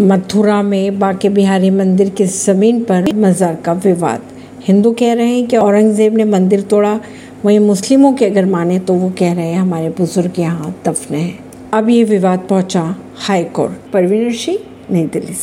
मथुरा में बाके बिहारी मंदिर की ज़मीन पर मजार का विवाद। हिंदू कह रहे हैं कि औरंगज़ेब ने मंदिर तोड़ा। वहीं मुस्लिमों के अगर माने तो वो कह रहे हैं, हमारे बुज़ुर्ग यहाँ दफने हैं। अब ये विवाद पहुँचा हाई कोर्ट परवीन सिंह नई दिल्ली से।